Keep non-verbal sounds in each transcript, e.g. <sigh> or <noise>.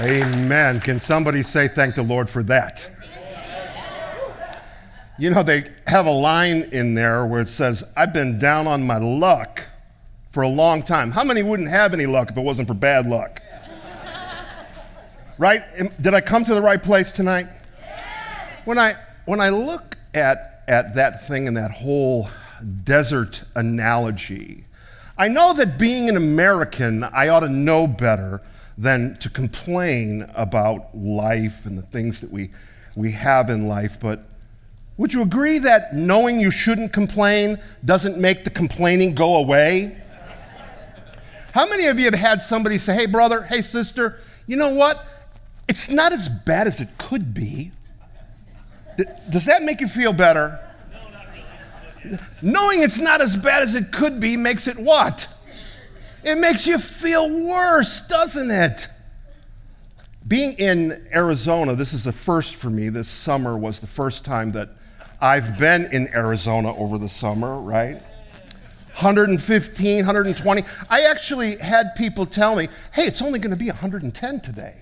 Amen. Can somebody say thank the Lord for that? You know, they have a line in there where it says, I've been down on my luck for a long time. How many wouldn't have any luck if it wasn't for bad luck? right? Did I come to the right place tonight? When I when I look at at that thing and that whole desert analogy, I know that being an American, I ought to know better than to complain about life and the things that we, we have in life. But would you agree that knowing you shouldn't complain doesn't make the complaining go away? How many of you have had somebody say, hey, brother, hey, sister, you know what? It's not as bad as it could be. Does that make you feel better? No, really. Knowing it's not as bad as it could be makes it what? It makes you feel worse, doesn't it? Being in Arizona, this is the first for me. This summer was the first time that I've been in Arizona over the summer, right? 115, 120. I actually had people tell me, hey, it's only going to be 110 today.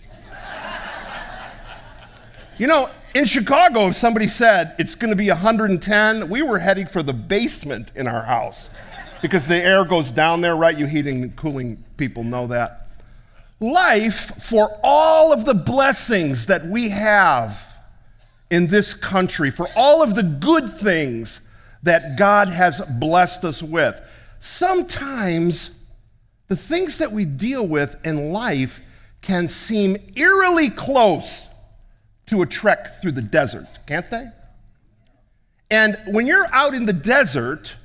you know, in Chicago, if somebody said it's going to be 110, we were heading for the basement in our house because the air goes down there, right? You heating and cooling people know that. Life, for all of the blessings that we have in this country, for all of the good things that God has blessed us with, sometimes the things that we deal with in life can seem eerily close to a trek through the desert, can't they? And when you're out in the desert,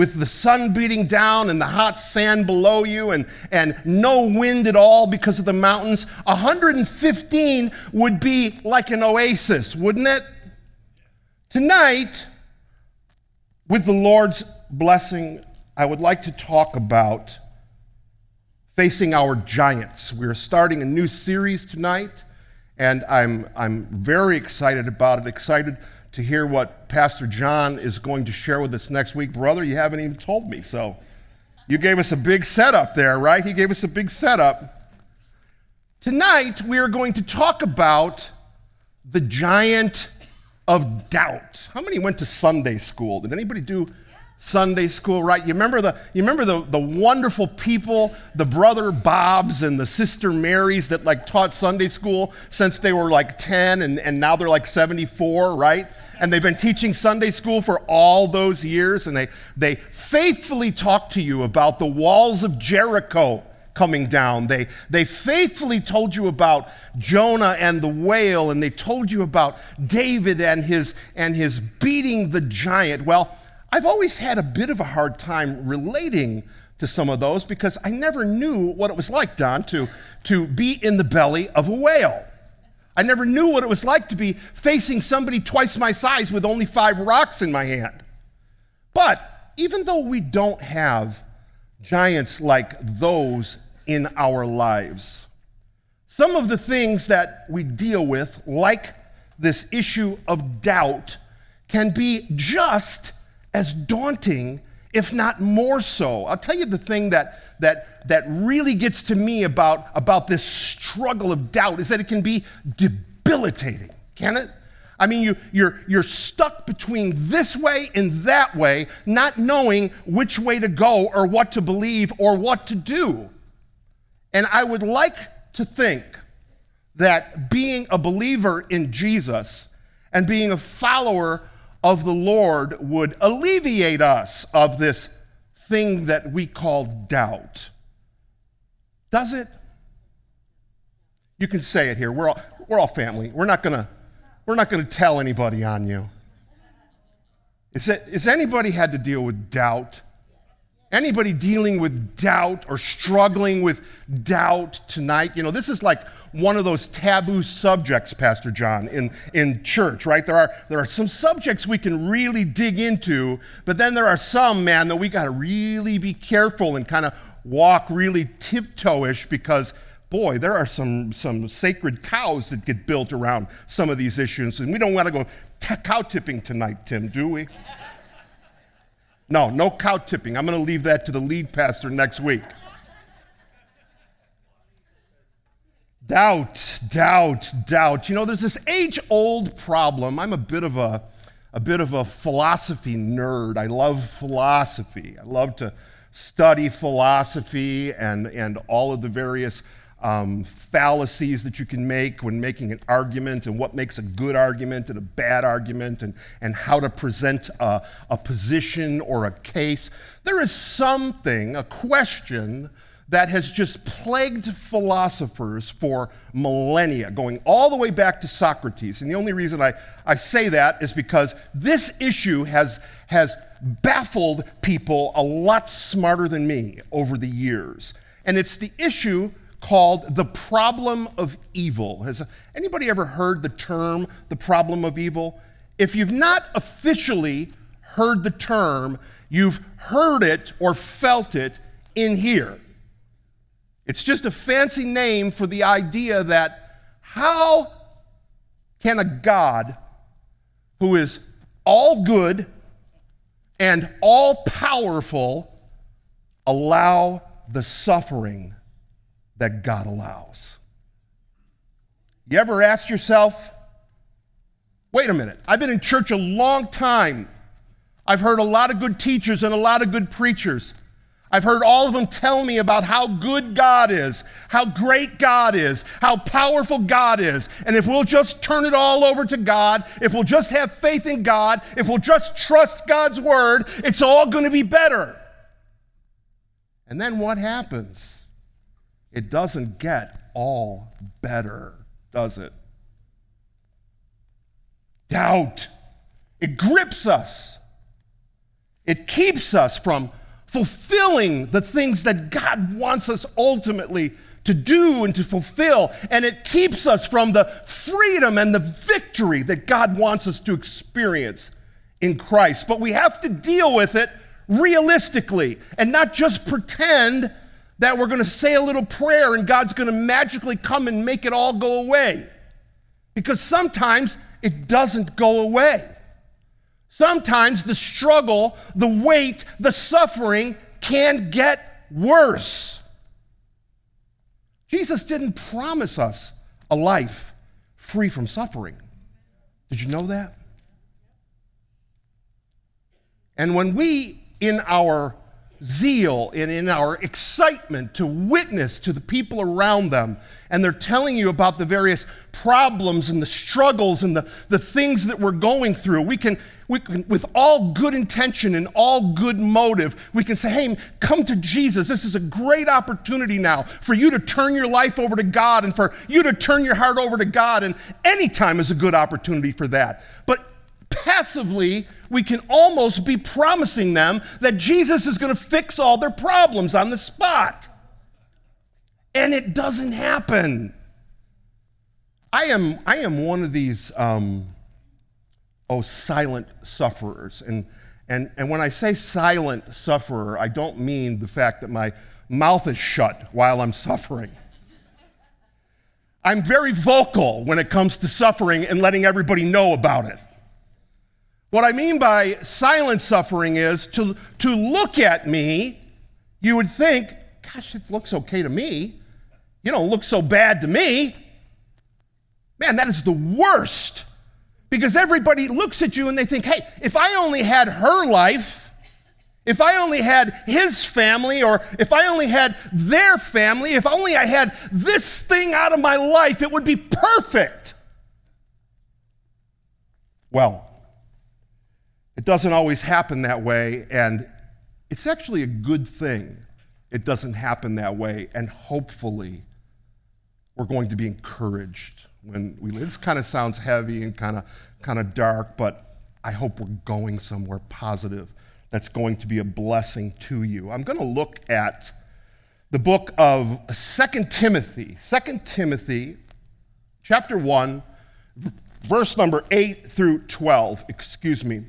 with the sun beating down and the hot sand below you and, and no wind at all because of the mountains, 115 would be like an oasis, wouldn't it? Tonight, with the Lord's blessing, I would like to talk about facing our giants. We're starting a new series tonight, and I'm, I'm very excited about it, excited to hear what Pastor John is going to share with us next week. Brother, you haven't even told me. So you gave us a big setup there, right? He gave us a big setup. Tonight, we are going to talk about the giant of doubt. How many went to Sunday school? Did anybody do Sunday school, right? You remember the you remember the, the wonderful people, the brother Bobs and the sister Marys that like taught Sunday school since they were like 10 and, and now they're like 74, right? and they've been teaching Sunday school for all those years, and they, they faithfully talk to you about the walls of Jericho coming down. They, they faithfully told you about Jonah and the whale, and they told you about David and his, and his beating the giant. Well, I've always had a bit of a hard time relating to some of those because I never knew what it was like, Don, to, to be in the belly of a whale. I never knew what it was like to be facing somebody twice my size with only five rocks in my hand. But even though we don't have giants like those in our lives, some of the things that we deal with, like this issue of doubt, can be just as daunting, if not more so. I'll tell you the thing that, that, that really gets to me about, about this struggle of doubt is that it can be debilitating, can it? I mean, you, you're, you're stuck between this way and that way, not knowing which way to go or what to believe or what to do. And I would like to think that being a believer in Jesus and being a follower of the Lord would alleviate us of this thing that we call doubt. Does it? You can say it here. We're all, we're all family. We're not not gonna tell anybody on you. Is it, has anybody had to deal with doubt? Anybody dealing with doubt or struggling with doubt tonight? You know, this is like one of those taboo subjects, Pastor John, in, in church, right? There are, there are some subjects we can really dig into, but then there are some, man, that we got to really be careful and kind of walk really tiptoeish because boy, there are some, some sacred cows that get built around some of these issues. And we don't want to go cow tipping tonight, Tim, do we? No, no cow tipping. I'm going to leave that to the lead pastor next week. Doubt, doubt, doubt. You know, there's this age old problem. I'm a bit of a, a bit of a philosophy nerd. I love philosophy. I love to study philosophy and, and all of the various um, fallacies that you can make when making an argument and what makes a good argument and a bad argument and, and how to present a, a position or a case. There is something, a question, that has just plagued philosophers for millennia, going all the way back to Socrates. And the only reason I, I say that is because this issue has, has baffled people a lot smarter than me over the years. And it's the issue called the problem of evil. Has anybody ever heard the term the problem of evil? If you've not officially heard the term, you've heard it or felt it in here. It's just a fancy name for the idea that how can a God who is all good and all powerful allow the suffering that God allows. You ever ask yourself, wait a minute, I've been in church a long time. I've heard a lot of good teachers and a lot of good preachers. I've heard all of them tell me about how good God is, how great God is, how powerful God is. And if we'll just turn it all over to God, if we'll just have faith in God, if we'll just trust God's word, it's all going to be better. And then what happens? It doesn't get all better, does it? Doubt. It grips us. It keeps us from fulfilling the things that God wants us ultimately to do and to fulfill. And it keeps us from the freedom and the victory that God wants us to experience in Christ. But we have to deal with it realistically and not just pretend that we're going to say a little prayer and God's going to magically come and make it all go away. Because sometimes it doesn't go away. Sometimes the struggle, the weight, the suffering can get worse. Jesus didn't promise us a life free from suffering. Did you know that? And when we, in our zeal and in our excitement to witness to the people around them. And they're telling you about the various problems and the struggles and the, the things that we're going through. We can, we can, with all good intention and all good motive, we can say, hey, come to Jesus. This is a great opportunity now for you to turn your life over to God and for you to turn your heart over to God. And any time is a good opportunity for that. But passively, we can almost be promising them that Jesus is going to fix all their problems on the spot. And it doesn't happen. I am, I am one of these, um, oh, silent sufferers. And, and, and when I say silent sufferer, I don't mean the fact that my mouth is shut while I'm suffering. I'm very vocal when it comes to suffering and letting everybody know about it. What I mean by silent suffering is to, to look at me, you would think, gosh, it looks okay to me. You don't look so bad to me. Man, that is the worst. Because everybody looks at you and they think, hey, if I only had her life, if I only had his family, or if I only had their family, if only I had this thing out of my life, it would be perfect. Well, it doesn't always happen that way, and it's actually a good thing it doesn't happen that way, and hopefully we're going to be encouraged when we live. This kind of sounds heavy and kind of kind of dark, but I hope we're going somewhere positive that's going to be a blessing to you. I'm going to look at the book of Second Timothy. Second Timothy chapter 1 verse number 8 through 12, excuse me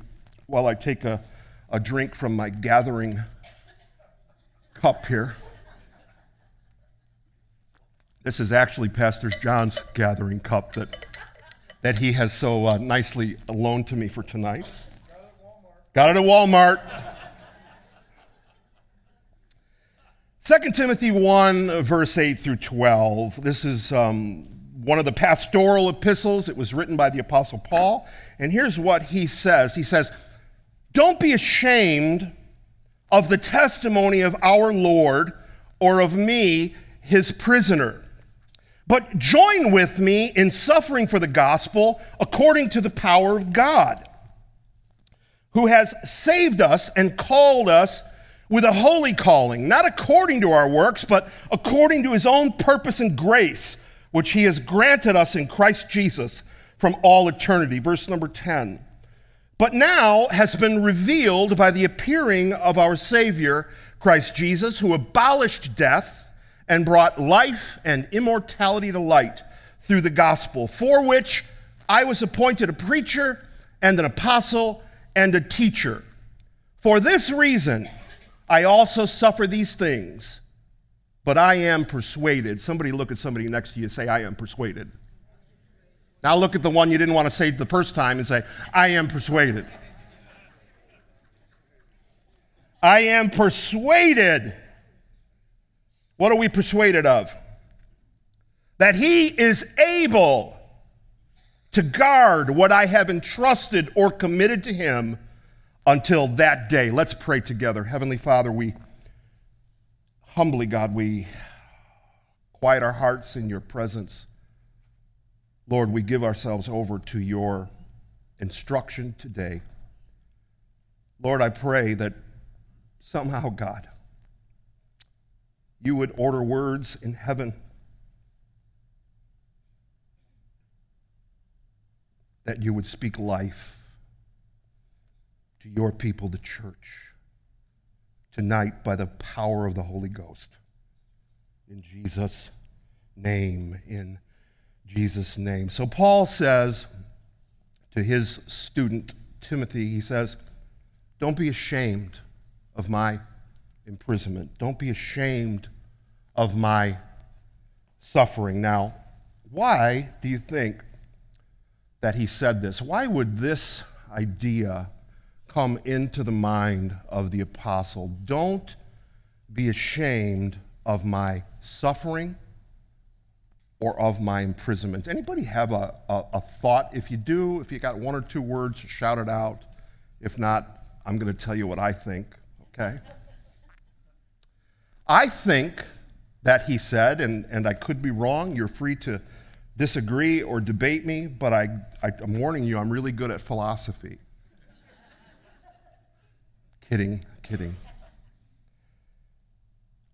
while I take a, a drink from my gathering cup here. This is actually Pastor John's gathering cup that, that he has so uh, nicely loaned to me for tonight. Got it at Walmart. Got it at Walmart. 2 Timothy 1, verse 8 through 12. This is um, one of the pastoral epistles. It was written by the Apostle Paul. And here's what he says He says, Don't be ashamed of the testimony of our Lord or of me, his prisoner, but join with me in suffering for the gospel according to the power of God, who has saved us and called us with a holy calling, not according to our works, but according to his own purpose and grace, which he has granted us in Christ Jesus from all eternity. Verse number 10 but now has been revealed by the appearing of our Savior, Christ Jesus, who abolished death and brought life and immortality to light through the gospel, for which I was appointed a preacher and an apostle and a teacher. For this reason, I also suffer these things, but I am persuaded. Somebody look at somebody next to you and say, I am persuaded. Now look at the one you didn't want to say the first time and say, I am persuaded. I am persuaded. What are we persuaded of? That he is able to guard what I have entrusted or committed to him until that day. Let's pray together. Heavenly Father, we humbly, God, we quiet our hearts in your presence. Lord, we give ourselves over to your instruction today. Lord, I pray that somehow, God, you would order words in heaven that you would speak life to your people, the church, tonight by the power of the Holy Ghost. In Jesus' name, in Jesus' name. So Paul says to his student Timothy, he says, Don't be ashamed of my imprisonment. Don't be ashamed of my suffering. Now, why do you think that he said this? Why would this idea come into the mind of the apostle? Don't be ashamed of my suffering or of my imprisonment. Anybody have a, a, a, thought? If you do, if you got one or two words, shout it out. If not, I'm going to tell you what I think, okay? I think that he said, and, and I could be wrong, you're free to disagree or debate me, but I, I, I'm warning you, I'm really good at philosophy. <laughs> kidding, kidding.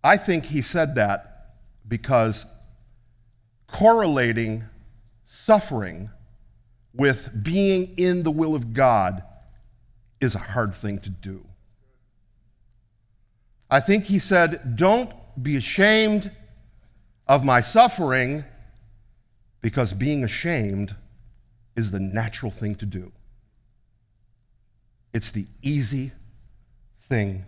I think he said that because correlating suffering with being in the will of God is a hard thing to do. I think he said, Don't be ashamed of my suffering because being ashamed is the natural thing to do. It's the easy thing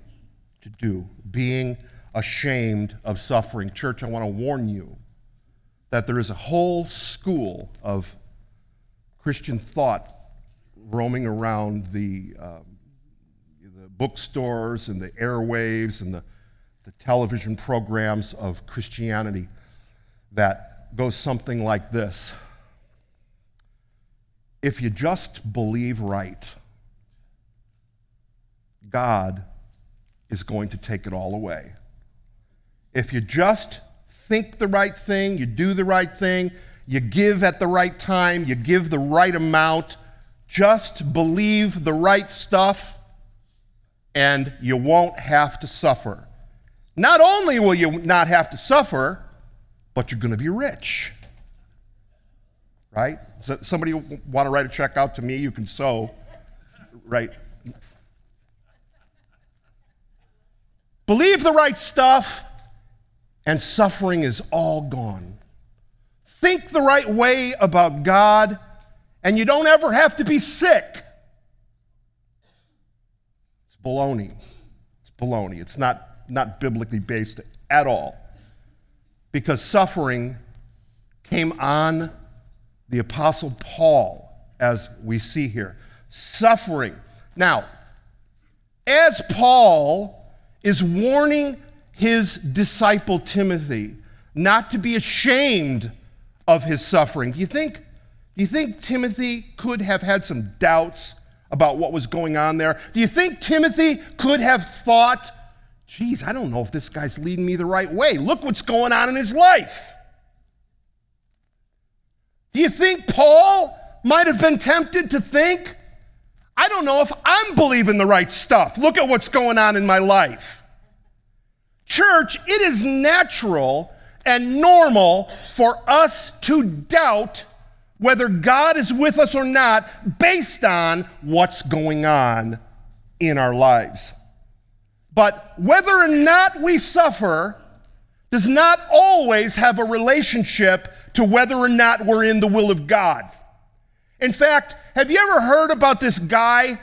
to do, being ashamed of suffering. Church, I want to warn you that there is a whole school of Christian thought roaming around the, um, the bookstores and the airwaves and the, the television programs of Christianity that goes something like this If you just believe right, God is going to take it all away. If you just think the right thing, you do the right thing, you give at the right time, you give the right amount, just believe the right stuff, and you won't have to suffer. Not only will you not have to suffer, but you're going to be rich. Right? So somebody want to write a check out to me? You can sow. Right? Believe the right stuff and suffering is all gone. Think the right way about God, and you don't ever have to be sick. It's baloney. It's baloney. It's not, not biblically based at all. Because suffering came on the Apostle Paul, as we see here. Suffering. Now, as Paul is warning his disciple Timothy not to be ashamed of his suffering. Do you think, do you think Timothy could have had some doubts about what was going on there? Do you think Timothy could have thought, geez, I don't know if this guy's leading me the right way. Look what's going on in his life. Do you think Paul might have been tempted to think, I don't know if I'm believing the right stuff. Look at what's going on in my life. Church, it is natural and normal for us to doubt whether God is with us or not based on what's going on in our lives. But whether or not we suffer does not always have a relationship to whether or not we're in the will of God. In fact, have you ever heard about this guy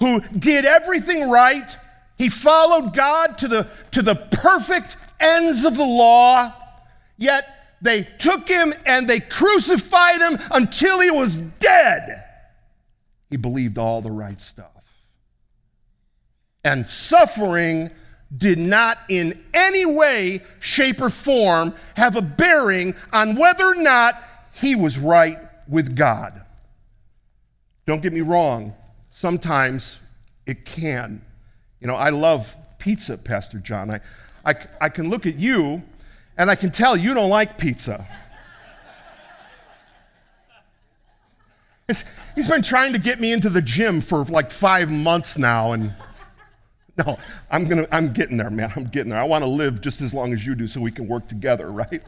who did everything right? He followed God to the, to the perfect ends of the law, yet they took him and they crucified him until he was dead. He believed all the right stuff. And suffering did not in any way, shape, or form have a bearing on whether or not he was right with God. Don't get me wrong, sometimes it can. You know, I love pizza, Pastor John. I, I, I can look at you and I can tell you don't like pizza. He's been trying to get me into the gym for like five months now, and no, I'm gonna, I'm getting there, man. I'm getting there. I want to live just as long as you do so we can work together, right?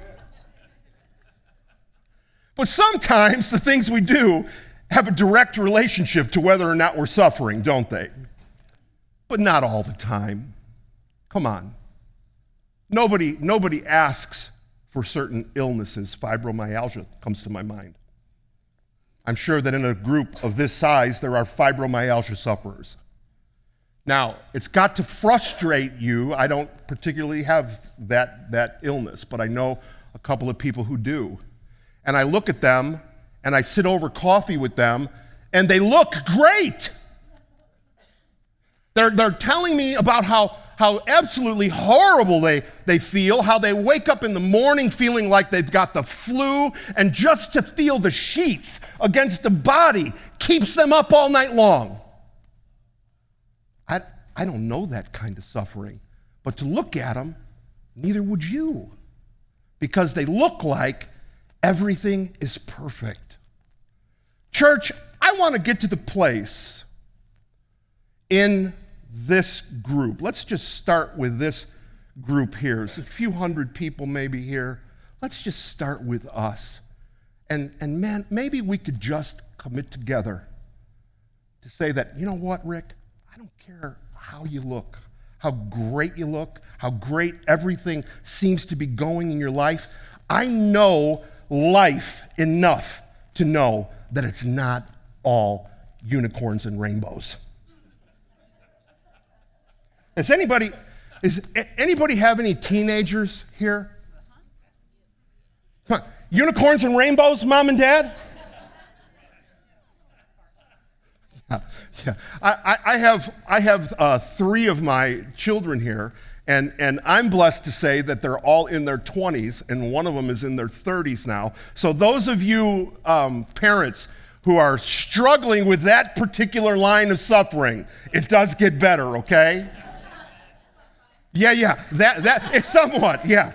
But sometimes the things we do have a direct relationship to whether or not we're suffering, don't they? But not all the time. Come on. Nobody, nobody asks for certain illnesses. Fibromyalgia comes to my mind. I'm sure that in a group of this size, there are fibromyalgia sufferers. Now, it's got to frustrate you. I don't particularly have that, that illness, but I know a couple of people who do. And I look at them and I sit over coffee with them, and they look great. They're, they're telling me about how, how absolutely horrible they, they feel, how they wake up in the morning feeling like they've got the flu, and just to feel the sheets against the body keeps them up all night long. I, I don't know that kind of suffering, but to look at them, neither would you, because they look like everything is perfect. Church, I want to get to the place in this group. Let's just start with this group here. There's a few hundred people maybe here. Let's just start with us. And, and man, maybe we could just commit together to say that, you know what, Rick? I don't care how you look, how great you look, how great everything seems to be going in your life. I know life enough to know that it's not all unicorns and rainbows. Is anybody, is anybody have any teenagers here? Huh. Unicorns and rainbows, mom and dad? Yeah. I, I have, I have uh, three of my children here, and, and I'm blessed to say that they're all in their 20s, and one of them is in their 30s now. So, those of you um, parents who are struggling with that particular line of suffering, it does get better, okay? Yeah, yeah, that, that, it's somewhat, yeah.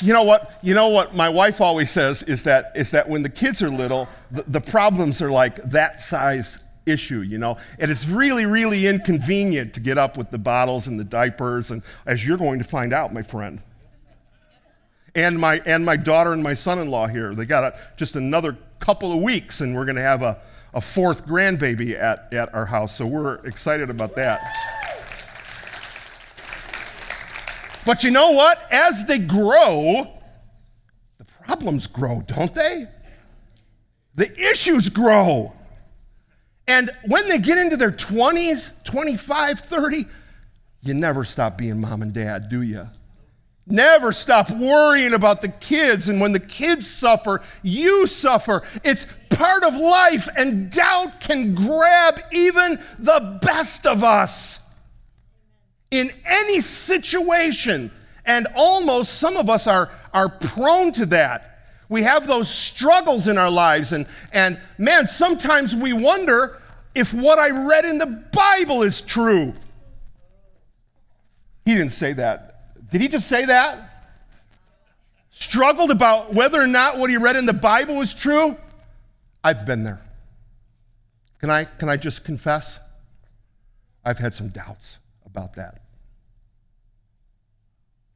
You know what? You know what my wife always says is that, is that when the kids are little, the, the problems are like that size issue, you know? And it's really, really inconvenient to get up with the bottles and the diapers, and as you're going to find out, my friend. And my, and my daughter and my son in law here, they got a, just another couple of weeks, and we're going to have a, a fourth grandbaby at, at our house. So we're excited about that. But you know what? As they grow, the problems grow, don't they? The issues grow. And when they get into their 20s, 25, 30, you never stop being mom and dad, do you? Never stop worrying about the kids. And when the kids suffer, you suffer. It's part of life, and doubt can grab even the best of us. In any situation. And almost some of us are, are prone to that. We have those struggles in our lives. And, and man, sometimes we wonder if what I read in the Bible is true. He didn't say that. Did he just say that? Struggled about whether or not what he read in the Bible was true? I've been there. Can I, can I just confess? I've had some doubts about that.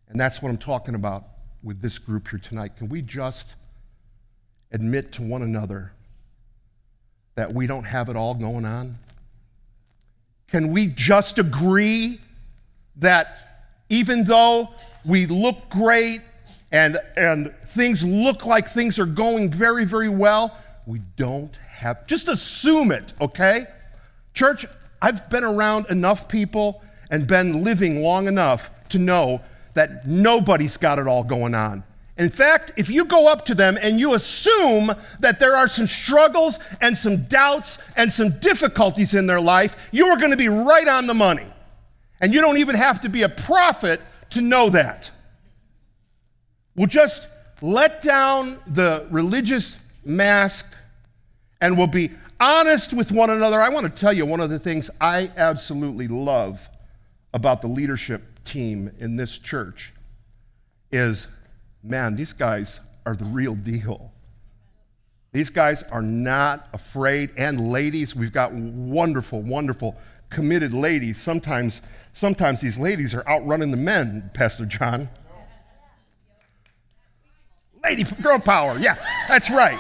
And that's what I'm talking about with this group here tonight. Can we just admit to one another that we don't have it all going on? Can we just agree that even though we look great and, and things look like things are going very, very well, we don't have, just assume it, okay? Church, I've been around enough people and been living long enough to know that nobody's got it all going on. In fact, if you go up to them and you assume that there are some struggles and some doubts and some difficulties in their life, you are going to be right on the money. And you don't even have to be a prophet to know that. We'll just let down the religious mask and we'll be honest with one another. I want to tell you one of the things I absolutely love about the leadership team in this church is man, these guys are the real deal. These guys are not afraid. And ladies, we've got wonderful, wonderful, committed ladies. Sometimes, sometimes these ladies are outrunning the men, Pastor John. Lady girl power, yeah, that's right.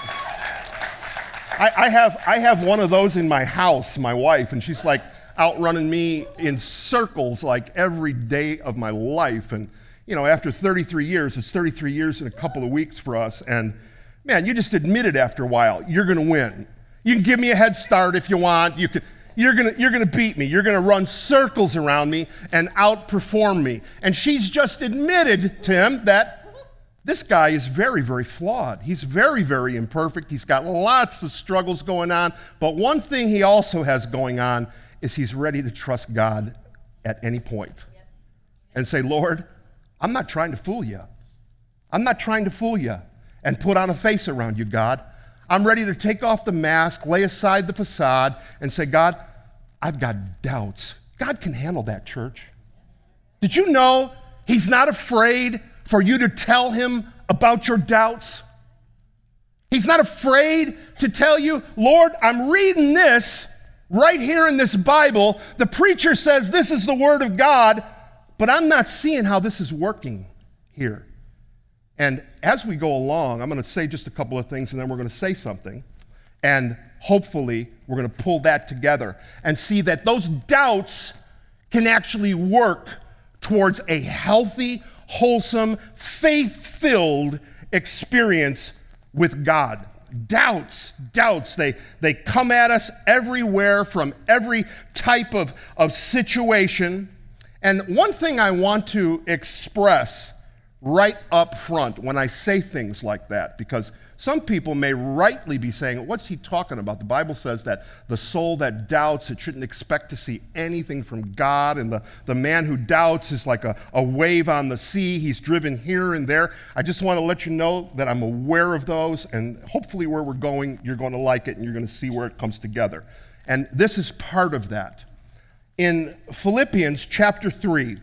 I, I, have, I have one of those in my house, my wife, and she's like outrunning me in circles like every day of my life. And you know, after 33 years, it's 33 years in a couple of weeks for us. And man, you just admit it after a while. You're going to win. You can give me a head start if you want. You can, you're going you're gonna beat me. You're going to run circles around me and outperform me. And she's just admitted Tim, that this guy is very, very flawed. He's very, very imperfect. He's got lots of struggles going on. But one thing he also has going on is he's ready to trust God at any point and say, Lord, I'm not trying to fool you. I'm not trying to fool you and put on a face around you, God. I'm ready to take off the mask, lay aside the facade, and say, God, I've got doubts. God can handle that, church. Did you know He's not afraid for you to tell Him about your doubts? He's not afraid to tell you, Lord, I'm reading this right here in this Bible. The preacher says this is the Word of God. But I'm not seeing how this is working here. And as we go along, I'm going to say just a couple of things and then we're going to say something. And hopefully, we're going to pull that together and see that those doubts can actually work towards a healthy, wholesome, faith filled experience with God. Doubts, doubts, they, they come at us everywhere from every type of, of situation. And one thing I want to express right up front when I say things like that, because some people may rightly be saying, What's he talking about? The Bible says that the soul that doubts, it shouldn't expect to see anything from God. And the, the man who doubts is like a, a wave on the sea. He's driven here and there. I just want to let you know that I'm aware of those. And hopefully, where we're going, you're going to like it and you're going to see where it comes together. And this is part of that in Philippians chapter 3.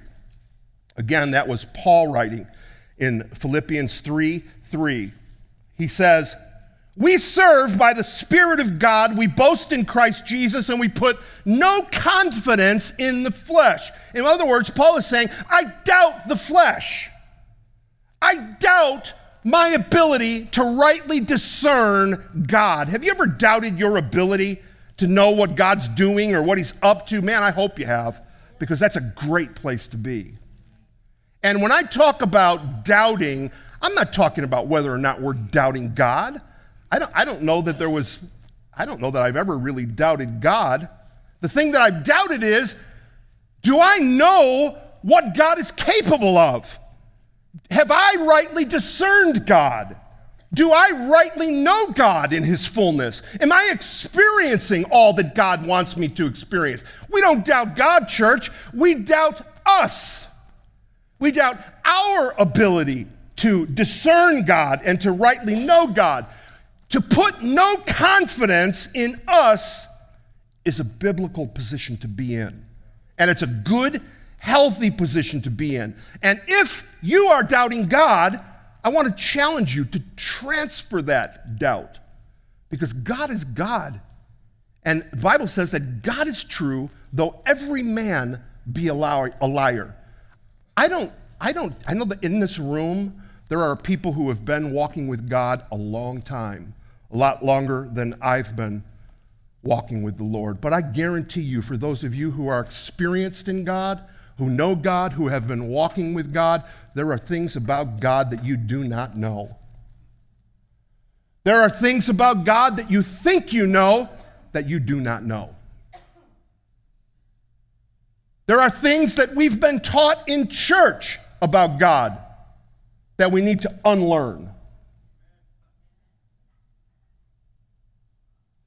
Again, that was Paul writing in Philippians 3 3. He says, We serve by the Spirit of God, we boast in Christ Jesus, and we put no confidence in the flesh. In other words, Paul is saying, I doubt the flesh. I doubt my ability to rightly discern God. Have you ever doubted your ability to know what God's doing or what He's up to, man, I hope you have, because that's a great place to be. And when I talk about doubting, I'm not talking about whether or not we're doubting God. I don't, I don't know that there was, I don't know that I've ever really doubted God. The thing that I've doubted is do I know what God is capable of? Have I rightly discerned God? Do I rightly know God in His fullness? Am I experiencing all that God wants me to experience? We don't doubt God, church. We doubt us. We doubt our ability to discern God and to rightly know God. To put no confidence in us is a biblical position to be in. And it's a good, healthy position to be in. And if you are doubting God, I want to challenge you to transfer that doubt because God is God. And the Bible says that God is true, though every man be a liar. I don't, I don't, I know that in this room, there are people who have been walking with God a long time, a lot longer than I've been walking with the Lord. But I guarantee you, for those of you who are experienced in God, who know God, who have been walking with God, there are things about God that you do not know. There are things about God that you think you know that you do not know. There are things that we've been taught in church about God that we need to unlearn.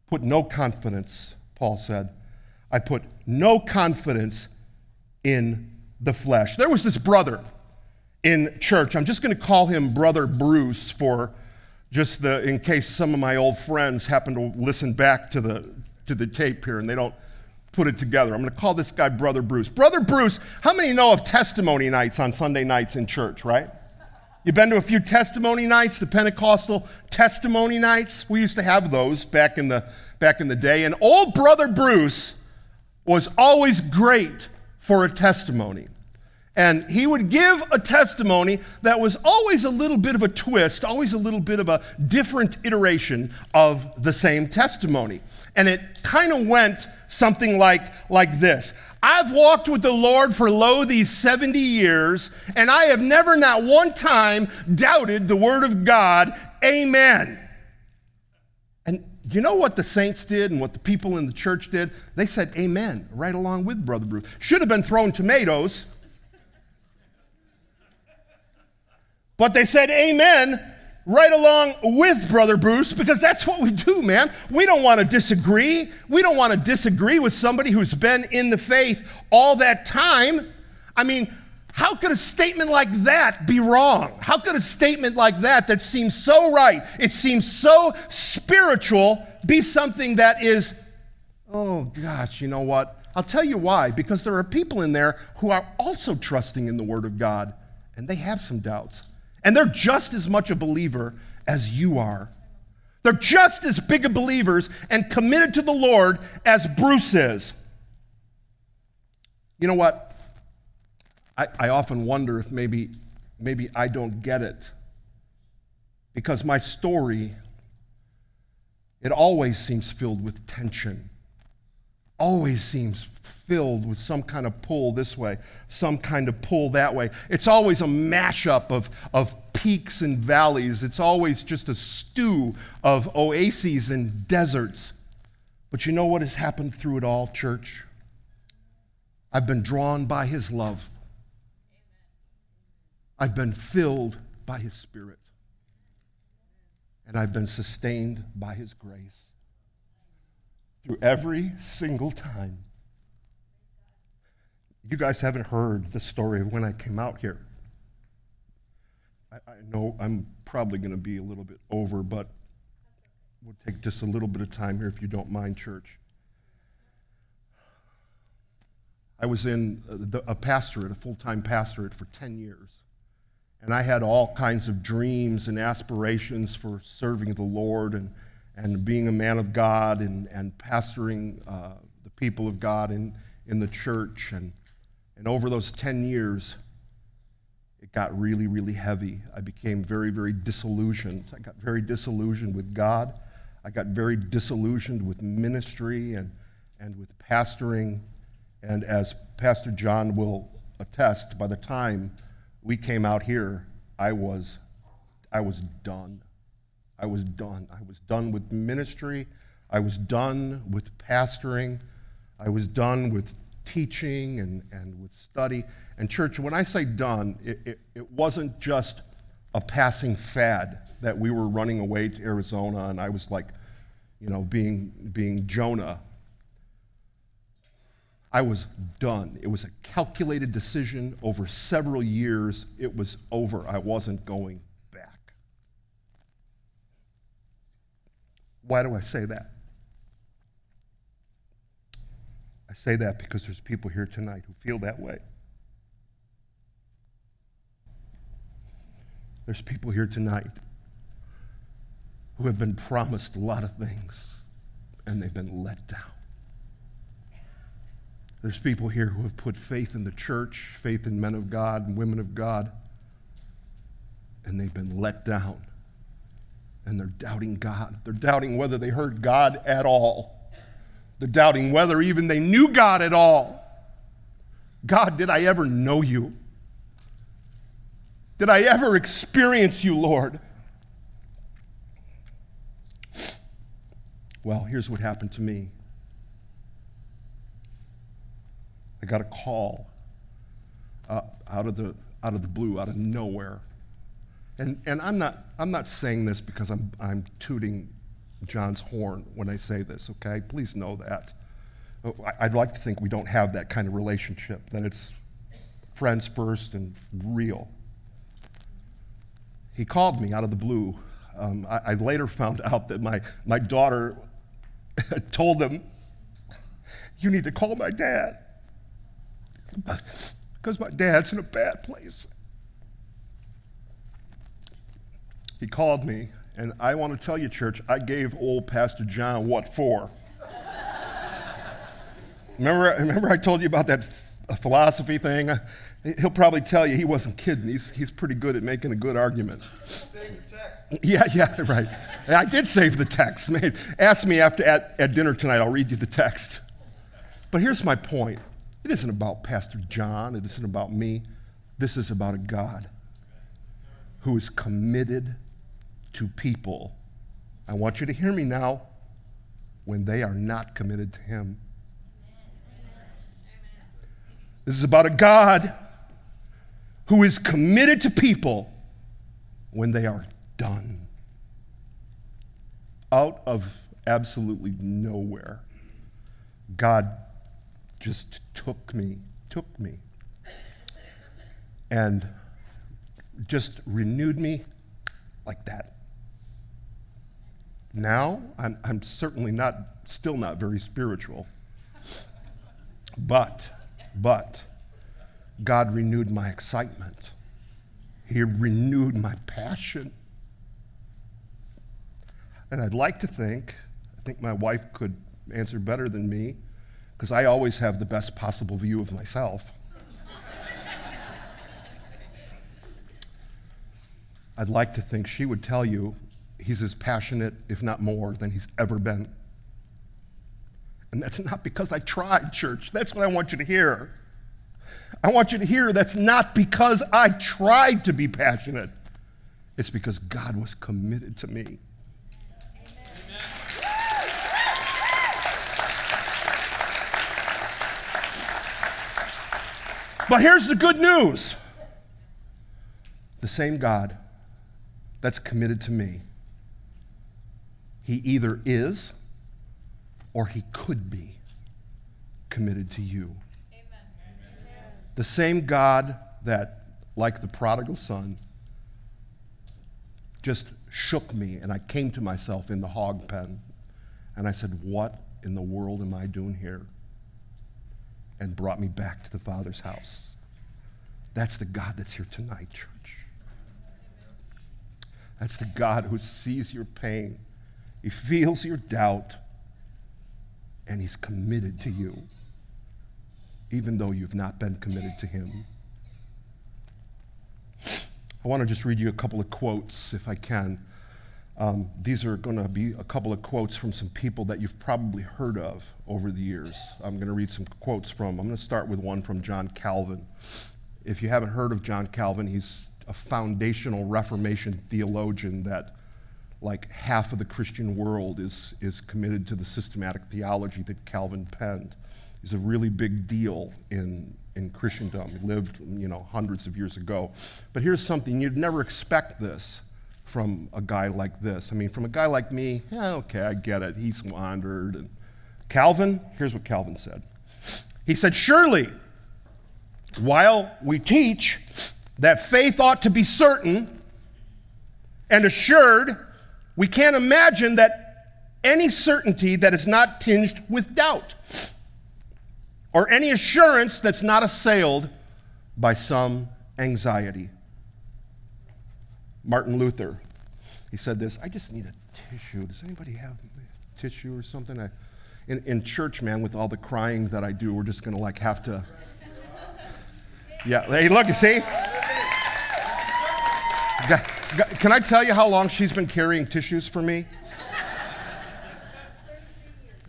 Put no confidence, Paul said. I put no confidence in the flesh. There was this brother in church. I'm just going to call him Brother Bruce for just the, in case some of my old friends happen to listen back to the, to the tape here and they don't put it together. I'm going to call this guy Brother Bruce. Brother Bruce, how many know of testimony nights on Sunday nights in church, right? You've been to a few testimony nights, the Pentecostal testimony nights? We used to have those back in the, back in the day. And old Brother Bruce was always great for a testimony. And he would give a testimony that was always a little bit of a twist, always a little bit of a different iteration of the same testimony. And it kind of went something like, like this I've walked with the Lord for lo these 70 years, and I have never, not one time, doubted the word of God. Amen. And you know what the saints did and what the people in the church did? They said amen right along with Brother Bruce. Should have been throwing tomatoes, but they said amen right along with Brother Bruce because that's what we do, man. We don't want to disagree. We don't want to disagree with somebody who's been in the faith all that time. I mean, how could a statement like that be wrong? How could a statement like that, that seems so right, it seems so spiritual, be something that is, oh gosh, you know what? I'll tell you why. Because there are people in there who are also trusting in the Word of God, and they have some doubts. And they're just as much a believer as you are. They're just as big of believers and committed to the Lord as Bruce is. You know what? I, I often wonder if maybe, maybe I don't get it. Because my story, it always seems filled with tension, always seems filled with some kind of pull this way, some kind of pull that way. It's always a mashup of, of peaks and valleys. It's always just a stew of oases and deserts. But you know what has happened through it all, church? I've been drawn by his love. I've been filled by His Spirit, and I've been sustained by His grace through every single time. You guys haven't heard the story of when I came out here. I, I know I'm probably going to be a little bit over, but we'll take just a little bit of time here if you don't mind, church. I was in a pastorate, a full time pastorate for 10 years. And I had all kinds of dreams and aspirations for serving the Lord and, and being a man of God and, and pastoring uh, the people of God in, in the church. And, and over those 10 years, it got really, really heavy. I became very, very disillusioned. I got very disillusioned with God. I got very disillusioned with ministry and, and with pastoring. And as Pastor John will attest, by the time we came out here, I was, I was done. I was done. I was done with ministry. I was done with pastoring. I was done with teaching and, and with study. And, church, when I say done, it, it, it wasn't just a passing fad that we were running away to Arizona and I was like, you know, being, being Jonah. I was done. It was a calculated decision over several years. It was over. I wasn't going back. Why do I say that? I say that because there's people here tonight who feel that way. There's people here tonight who have been promised a lot of things and they've been let down. There's people here who have put faith in the church, faith in men of God and women of God, and they've been let down. And they're doubting God. They're doubting whether they heard God at all. They're doubting whether even they knew God at all. God, did I ever know you? Did I ever experience you, Lord? Well, here's what happened to me I got a call uh, out, of the, out of the blue, out of nowhere. And, and I'm, not, I'm not saying this because I'm, I'm tooting John's horn when I say this, okay? Please know that. Oh, I'd like to think we don't have that kind of relationship, that it's friends first and real. He called me out of the blue. Um, I, I, later found out that my, my daughter <laughs> told him, You need to call my dad because my dad's in a bad place. He called me, and I want to tell you, church, I gave old Pastor John what for. remember, remember I told you about that philosophy thing? He'll probably tell you he wasn't kidding. He's, he's pretty good at making a good argument. Save the text. Yeah, yeah, right. I did save the text. Man, ask me after at, at dinner tonight, I'll read you the text. But here's my point it isn't about Pastor John, it isn't about me. This is about a God who is committed to people. I want you to hear me now when they are not committed to Him. This is about a God who is committed to people when they are done. Out of absolutely nowhere, God just took me, took me, and just renewed me like that. Now, I'm, I'm certainly not, still not very spiritual. But, but, God renewed my excitement. He renewed my passion. And I'd like to think, I think my wife could answer better than me, because I always have the best possible view of myself. I'd like to think she would tell you he's as passionate, if not more, than he's ever been. And that's not because I tried, church. That's what I want you to hear. I want you to hear that's not because I tried to be passionate, it's because God was committed to me. But here's the good news the same God that's committed to me, He either is or He could be committed to you. Amen. The same God that, like the prodigal son, just shook me and I came to myself in the hog pen and I said, What in the world am I doing here? and brought me back to the Father's house. That's the God that's here tonight, church. That's the God who sees your pain, He feels your doubt, and He's committed to you, even though you've not been committed to Him. I want to just read you a couple of quotes, if I can. Um, these are going to be a couple of quotes from some people that you've probably heard of over the years. I'm going to read some quotes from. I'm going to start with one from John Calvin. If you haven't heard of John Calvin, he's a foundational Reformation theologian that, like half of the Christian world, is, is committed to the systematic theology that Calvin penned. He's a really big deal in, in Christendom. He lived, you know, hundreds of years ago. But here's something you'd never expect this from a guy like this. I mean, from a guy like me, yeah, okay, I get it. He's wandered. And Calvin, here's what Calvin said He said, Surely, while we teach that faith ought to be certain and assured, we can't imagine that any certainty that is not tinged with doubt or any assurance that's not assailed by some anxiety. Martin Luther, he said this I just need a tissue. Does anybody have a tissue or something? I, in, in church, man, with all the crying that I do, we're just going to like have to. Yeah, hey, look, you see? Can I tell you how long she's been carrying tissues for me?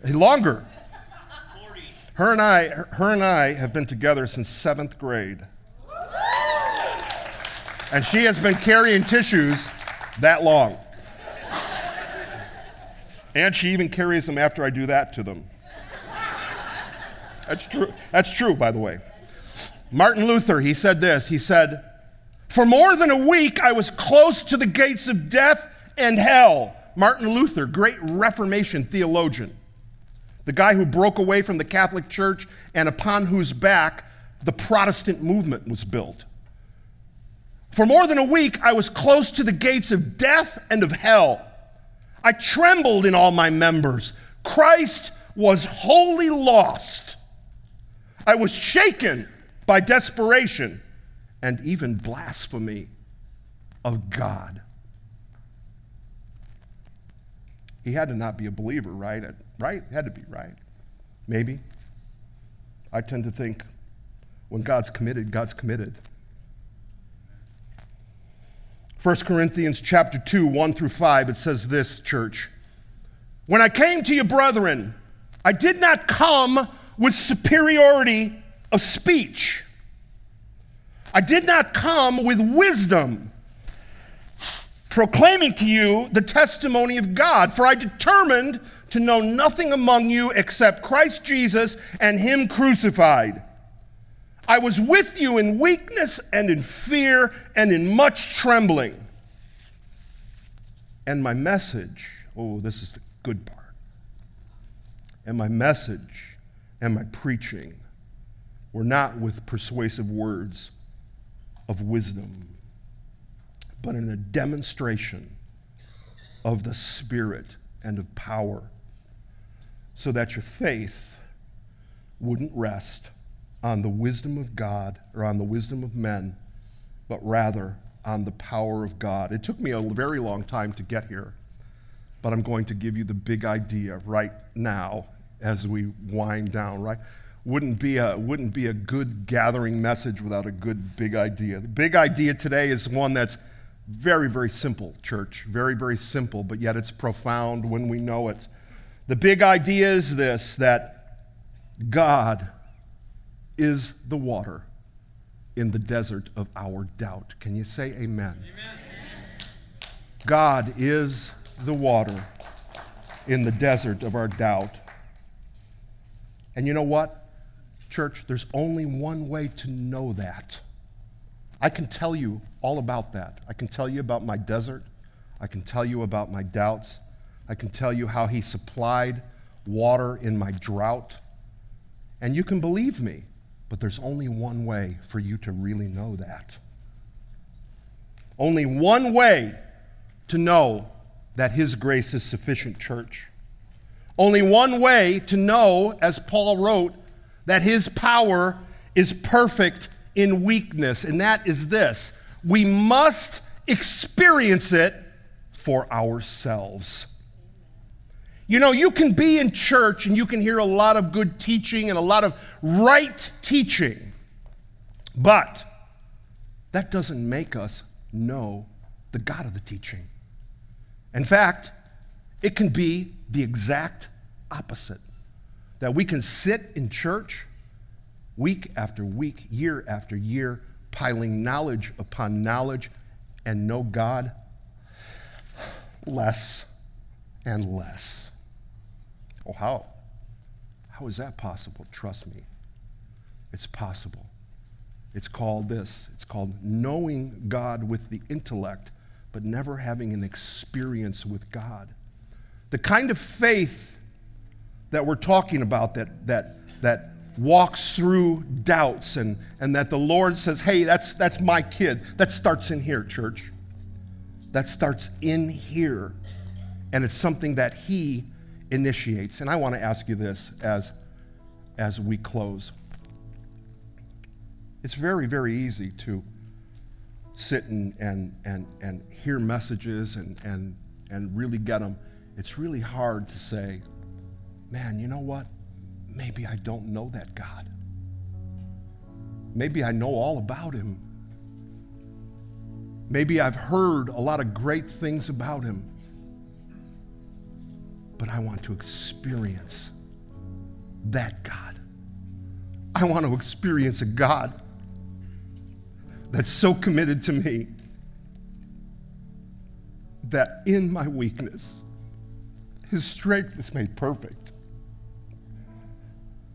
Longer. Her and I, her and I have been together since seventh grade. And she has been carrying tissues that long. And she even carries them after I do that to them. That's true. That's true, by the way. Martin Luther, he said this. He said, For more than a week, I was close to the gates of death and hell. Martin Luther, great Reformation theologian, the guy who broke away from the Catholic Church and upon whose back the Protestant movement was built. For more than a week, I was close to the gates of death and of hell. I trembled in all my members. Christ was wholly lost. I was shaken by desperation and even blasphemy of God. He had to not be a believer, right? Right? Had to be, right? Maybe. I tend to think when God's committed, God's committed. 1 Corinthians chapter 2, 1 through 5, it says this, church. When I came to you, brethren, I did not come with superiority of speech. I did not come with wisdom, proclaiming to you the testimony of God, for I determined to know nothing among you except Christ Jesus and Him crucified. I was with you in weakness and in fear and in much trembling. And my message, oh, this is the good part. And my message and my preaching were not with persuasive words of wisdom, but in a demonstration of the Spirit and of power, so that your faith wouldn't rest on the wisdom of God or on the wisdom of men, but rather on the power of God. It took me a very long time to get here, but I'm going to give you the big idea right now as we wind down, right? Wouldn't be a, wouldn't be a good gathering message without a good big idea. The big idea today is one that's very, very simple, church. Very, very simple, but yet it's profound when we know it. The big idea is this that God is the water in the desert of our doubt. Can you say amen? amen? God is the water in the desert of our doubt. And you know what, church? There's only one way to know that. I can tell you all about that. I can tell you about my desert. I can tell you about my doubts. I can tell you how He supplied water in my drought. And you can believe me. But there's only one way for you to really know that. Only one way to know that His grace is sufficient, church. Only one way to know, as Paul wrote, that His power is perfect in weakness, and that is this we must experience it for ourselves. You know, you can be in church and you can hear a lot of good teaching and a lot of right teaching, but that doesn't make us know the God of the teaching. In fact, it can be the exact opposite that we can sit in church week after week, year after year, piling knowledge upon knowledge and know God less and less. Oh, how? How is that possible? Trust me. It's possible. It's called this it's called knowing God with the intellect, but never having an experience with God. The kind of faith that we're talking about that, that, that walks through doubts and, and that the Lord says, hey, that's, that's my kid. That starts in here, church. That starts in here. And it's something that He initiates. And I want to ask you this as, as we close. It's very, very easy to sit and, and, and, and hear messages and, and, and really get them. It's really hard to say, man, you know what? maybe I don't know that God. Maybe I know all about him. Maybe I've heard a lot of great things about him. But I want to experience that God. I want to experience a God that's so committed to me that in my weakness, his strength is made perfect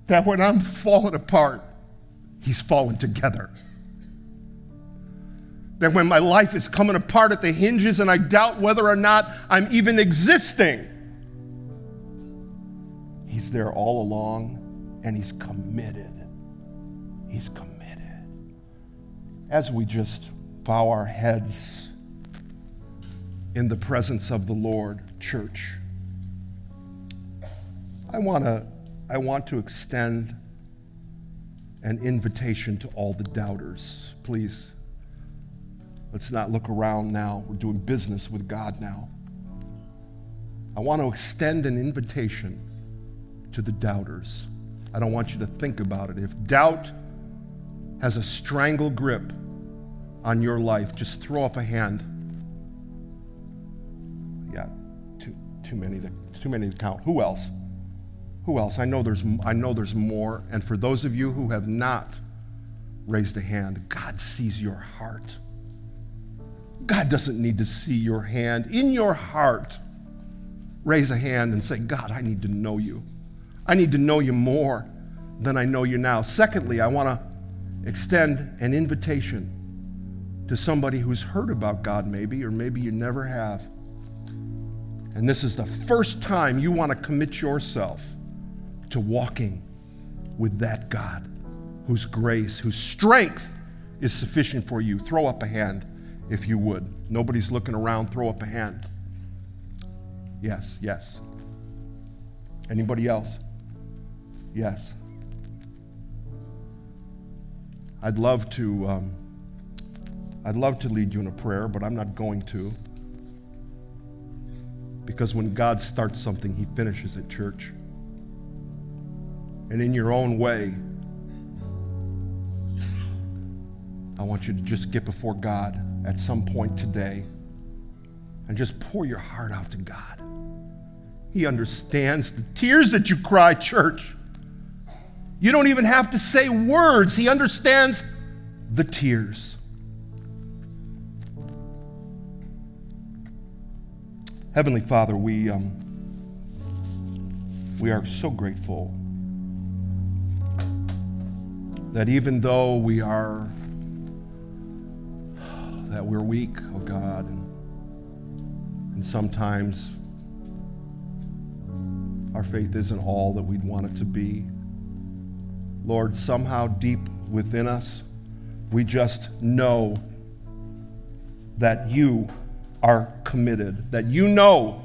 that when I'm falling apart, He's falling together. That when my life is coming apart at the hinges and I doubt whether or not I'm even existing, He's there all along and He's committed. He's committed. As we just bow our heads in the presence of the Lord, church, I want to I want to extend an invitation to all the doubters. Please, let's not look around now. We're doing business with God now. I want to extend an invitation to the doubters. I don't want you to think about it. If doubt has a strangle grip on your life, just throw up a hand. Yeah, too, too many to, too many to count. Who else? Who else? I know there's, I know there's more. And for those of you who have not raised a hand, God sees your heart. God doesn't need to see your hand. In your heart, raise a hand and say, God, I need to know you. I need to know you more than I know you now. Secondly, I want to extend an invitation to somebody who's heard about God, maybe, or maybe you never have. And this is the first time you want to commit yourself to walking with that God whose grace, whose strength is sufficient for you. Throw up a hand if you would. Nobody's looking around. Throw up a hand. Yes, yes. Anybody else? Yes. I'd love to. Um, I'd love to lead you in a prayer, but I'm not going to. Because when God starts something, He finishes it, church and in your own way, I want you to just get before God at some point today and just pour your heart out to God. He understands the tears that you cry, church. You don't even have to say words, He understands the tears. Heavenly Father, we, um, we are so grateful that even though we are, that we're weak, oh God, and, and sometimes our faith isn't all that we'd want it to be. Lord, somehow deep within us, we just know that you are committed, that you know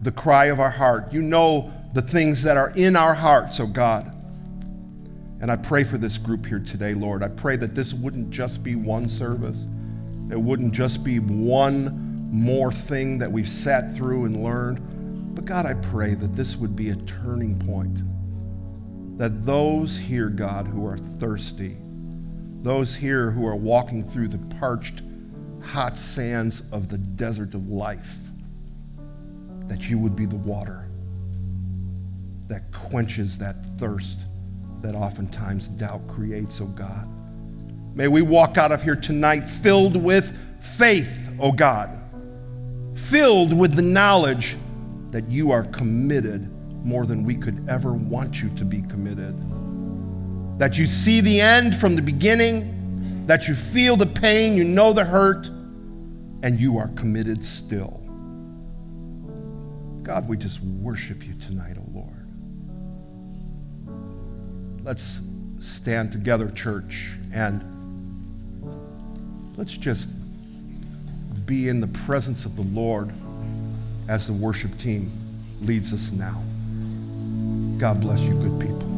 the cry of our heart, you know the things that are in our hearts, oh God. And I pray for this group here today, Lord. I pray that this wouldn't just be one service, it wouldn't just be one more thing that we've sat through and learned. But God, I pray that this would be a turning point. That those here, God, who are thirsty, those here who are walking through the parched, hot sands of the desert of life, that you would be the water that quenches that thirst that oftentimes doubt creates, oh God. May we walk out of here tonight filled with faith, oh God, filled with the knowledge that you are committed more than we could ever want you to be committed. That you see the end from the beginning, that you feel the pain, you know the hurt, and you are committed still. God, we just worship you tonight, let's stand together, church, and let's just be in the presence of the Lord as the worship team leads us now. God bless you, good people.